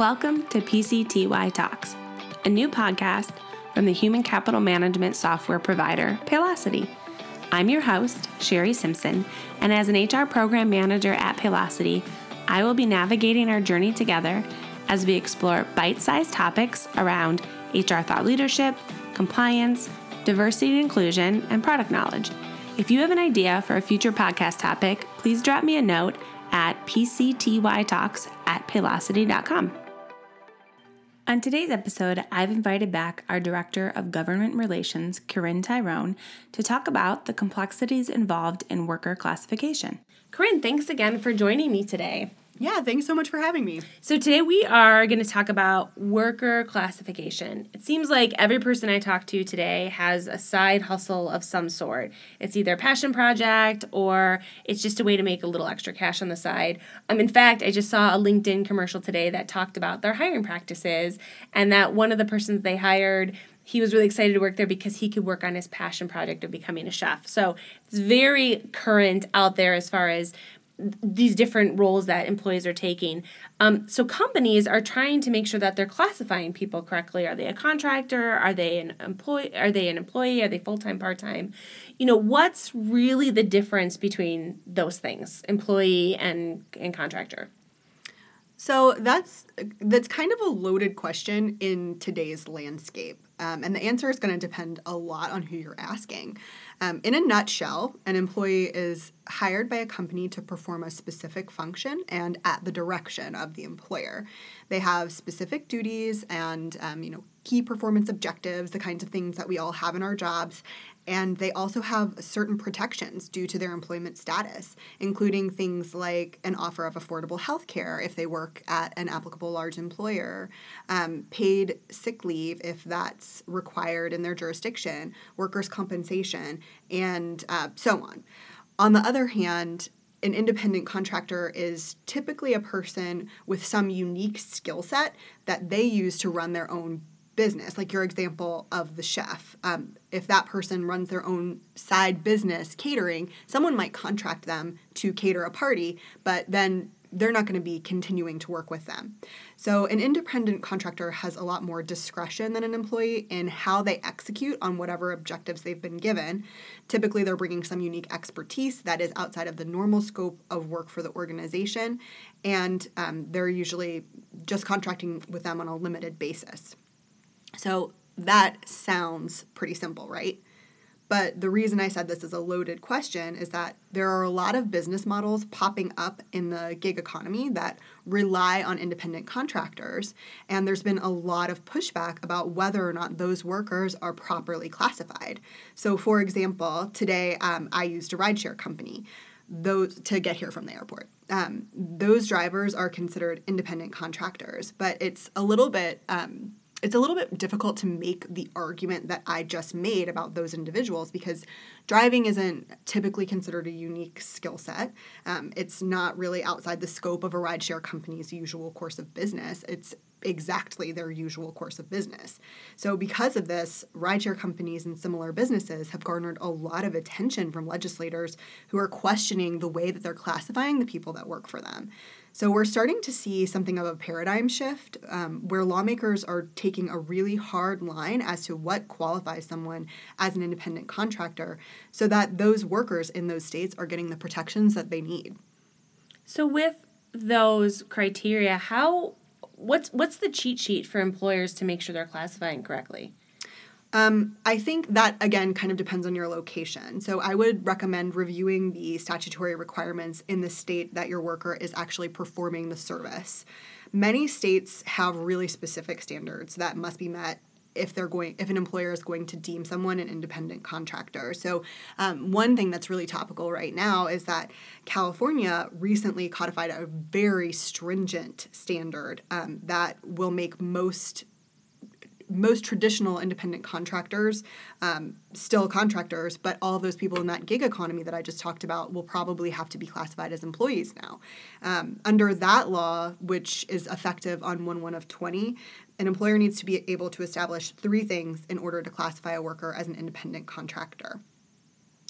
Welcome to PCTY Talks, a new podcast from the human capital management software provider Paylocity. I'm your host, Sherry Simpson, and as an HR program manager at Paylocity, I will be navigating our journey together as we explore bite sized topics around HR thought leadership, compliance, diversity and inclusion, and product knowledge. If you have an idea for a future podcast topic, please drop me a note at pctytalks at paylocity.com. On today's episode, I've invited back our Director of Government Relations, Corinne Tyrone, to talk about the complexities involved in worker classification. Corinne, thanks again for joining me today. Yeah, thanks so much for having me. So, today we are going to talk about worker classification. It seems like every person I talk to today has a side hustle of some sort. It's either a passion project or it's just a way to make a little extra cash on the side. Um, in fact, I just saw a LinkedIn commercial today that talked about their hiring practices and that one of the persons they hired he was really excited to work there because he could work on his passion project of becoming a chef. So it's very current out there as far as these different roles that employees are taking. Um, so companies are trying to make sure that they're classifying people correctly. Are they a contractor? Are they an employee? Are they an employee? Are they full time, part time? You know, what's really the difference between those things, employee and and contractor? So that's that's kind of a loaded question in today's landscape, um, and the answer is going to depend a lot on who you're asking. Um, in a nutshell, an employee is hired by a company to perform a specific function and at the direction of the employer. They have specific duties and um, you know key performance objectives, the kinds of things that we all have in our jobs, and they also have certain protections due to their employment status, including things like an offer of affordable health care if they work at an applicable large employer, um, paid sick leave if that's required in their jurisdiction, workers' compensation, and uh, so on. On the other hand, an independent contractor is typically a person with some unique skill set that they use to run their own business, like your example of the chef. Um, if that person runs their own side business catering, someone might contract them to cater a party, but then they're not going to be continuing to work with them. So, an independent contractor has a lot more discretion than an employee in how they execute on whatever objectives they've been given. Typically, they're bringing some unique expertise that is outside of the normal scope of work for the organization, and um, they're usually just contracting with them on a limited basis. So that sounds pretty simple, right? But the reason I said this is a loaded question is that there are a lot of business models popping up in the gig economy that rely on independent contractors. And there's been a lot of pushback about whether or not those workers are properly classified. So, for example, today um, I used a rideshare company those to get here from the airport. Um, those drivers are considered independent contractors, but it's a little bit um, it's a little bit difficult to make the argument that I just made about those individuals because driving isn't typically considered a unique skill set. Um, it's not really outside the scope of a rideshare company's usual course of business. It's exactly their usual course of business. So, because of this, rideshare companies and similar businesses have garnered a lot of attention from legislators who are questioning the way that they're classifying the people that work for them. So we're starting to see something of a paradigm shift um, where lawmakers are taking a really hard line as to what qualifies someone as an independent contractor so that those workers in those states are getting the protections that they need. So with those criteria, how what's what's the cheat sheet for employers to make sure they're classifying correctly? Um, I think that again kind of depends on your location. So I would recommend reviewing the statutory requirements in the state that your worker is actually performing the service. Many states have really specific standards that must be met if they're going if an employer is going to deem someone an independent contractor so um, one thing that's really topical right now is that california recently codified a very stringent standard um, that will make most most traditional independent contractors um, still contractors, but all those people in that gig economy that I just talked about will probably have to be classified as employees now. Um, under that law, which is effective on 1 1 of 20, an employer needs to be able to establish three things in order to classify a worker as an independent contractor.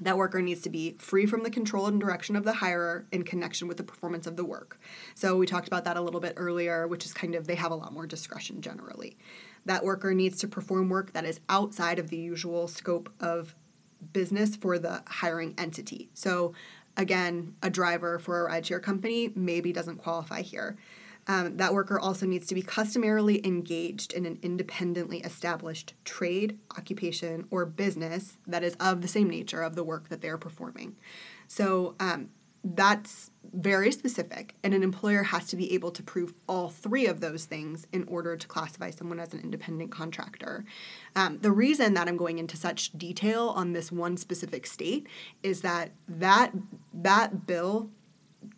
That worker needs to be free from the control and direction of the hirer in connection with the performance of the work. So, we talked about that a little bit earlier, which is kind of they have a lot more discretion generally. That worker needs to perform work that is outside of the usual scope of business for the hiring entity. So, again, a driver for a rideshare company maybe doesn't qualify here. Um, that worker also needs to be customarily engaged in an independently established trade, occupation, or business that is of the same nature of the work that they're performing. So um, that's very specific, and an employer has to be able to prove all three of those things in order to classify someone as an independent contractor. Um, the reason that I'm going into such detail on this one specific state is that that that bill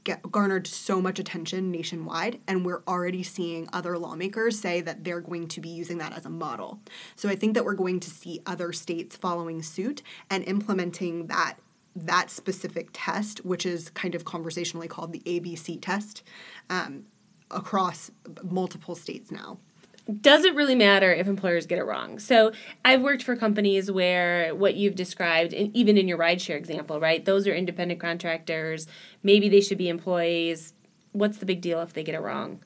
get, garnered so much attention nationwide, and we're already seeing other lawmakers say that they're going to be using that as a model. So I think that we're going to see other states following suit and implementing that that specific test, which is kind of conversationally called the ABC test, um, across multiple states now doesn't really matter if employers get it wrong. So I've worked for companies where what you've described, and even in your rideshare example, right? Those are independent contractors. Maybe they should be employees. What's the big deal if they get it wrong?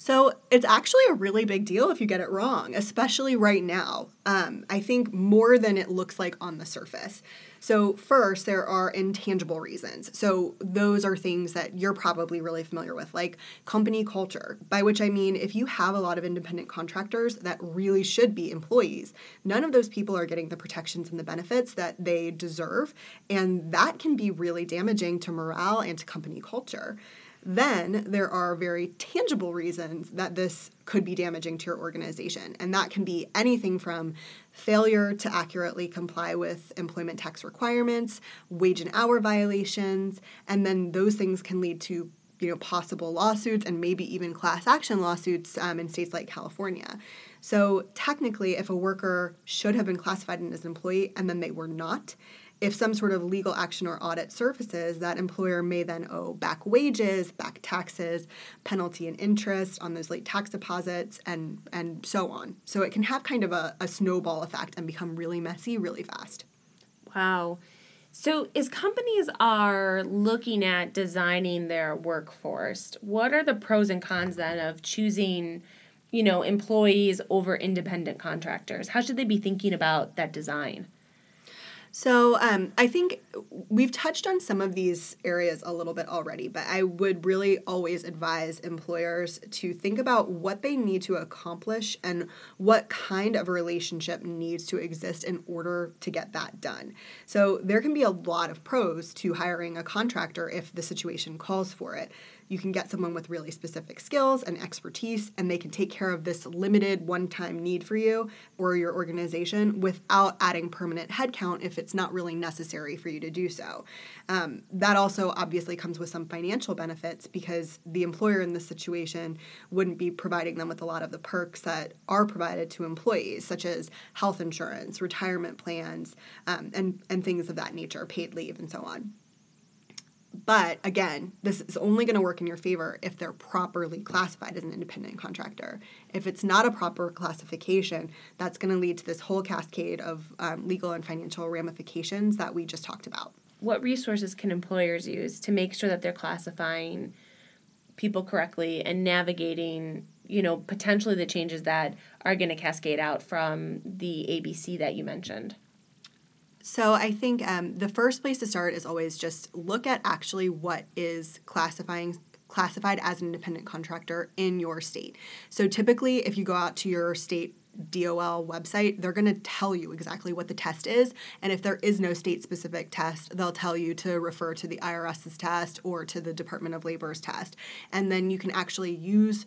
So it's actually a really big deal if you get it wrong, especially right now. Um, I think more than it looks like on the surface. So, first, there are intangible reasons. So, those are things that you're probably really familiar with, like company culture, by which I mean if you have a lot of independent contractors that really should be employees, none of those people are getting the protections and the benefits that they deserve. And that can be really damaging to morale and to company culture then there are very tangible reasons that this could be damaging to your organization. And that can be anything from failure to accurately comply with employment tax requirements, wage and hour violations, and then those things can lead to you know possible lawsuits and maybe even class action lawsuits um, in states like California. So technically, if a worker should have been classified as an employee and then they were not, if some sort of legal action or audit surfaces, that employer may then owe back wages, back taxes, penalty and interest on those late tax deposits, and, and so on. So it can have kind of a, a snowball effect and become really messy really fast. Wow. So, as companies are looking at designing their workforce, what are the pros and cons then of choosing, you know, employees over independent contractors? How should they be thinking about that design? So um, I think we've touched on some of these areas a little bit already, but I would really always advise employers to think about what they need to accomplish and what kind of relationship needs to exist in order to get that done. So there can be a lot of pros to hiring a contractor if the situation calls for it you can get someone with really specific skills and expertise, and they can take care of this limited one time need for you or your organization without adding permanent headcount if it's not really necessary for you to do so. Um, that also obviously comes with some financial benefits because the employer in this situation wouldn't be providing them with a lot of the perks that are provided to employees, such as health insurance, retirement plans, um, and, and things of that nature, paid leave, and so on. But again, this is only going to work in your favor if they're properly classified as an independent contractor. If it's not a proper classification, that's going to lead to this whole cascade of um, legal and financial ramifications that we just talked about. What resources can employers use to make sure that they're classifying people correctly and navigating, you know, potentially the changes that are going to cascade out from the ABC that you mentioned? So I think um, the first place to start is always just look at actually what is classifying classified as an independent contractor in your state. So typically, if you go out to your state DOL website, they're going to tell you exactly what the test is. And if there is no state specific test, they'll tell you to refer to the IRS's test or to the Department of Labor's test. And then you can actually use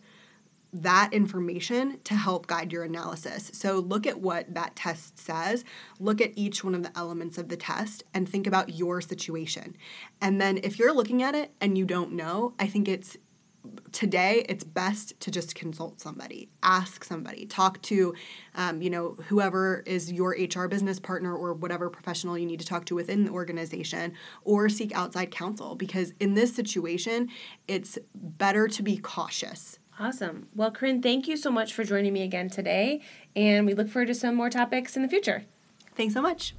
that information to help guide your analysis. So look at what that test says, look at each one of the elements of the test, and think about your situation. And then if you're looking at it and you don't know, I think it's today it's best to just consult somebody ask somebody talk to um, you know whoever is your hr business partner or whatever professional you need to talk to within the organization or seek outside counsel because in this situation it's better to be cautious Awesome. Well, Corinne, thank you so much for joining me again today, and we look forward to some more topics in the future. Thanks so much.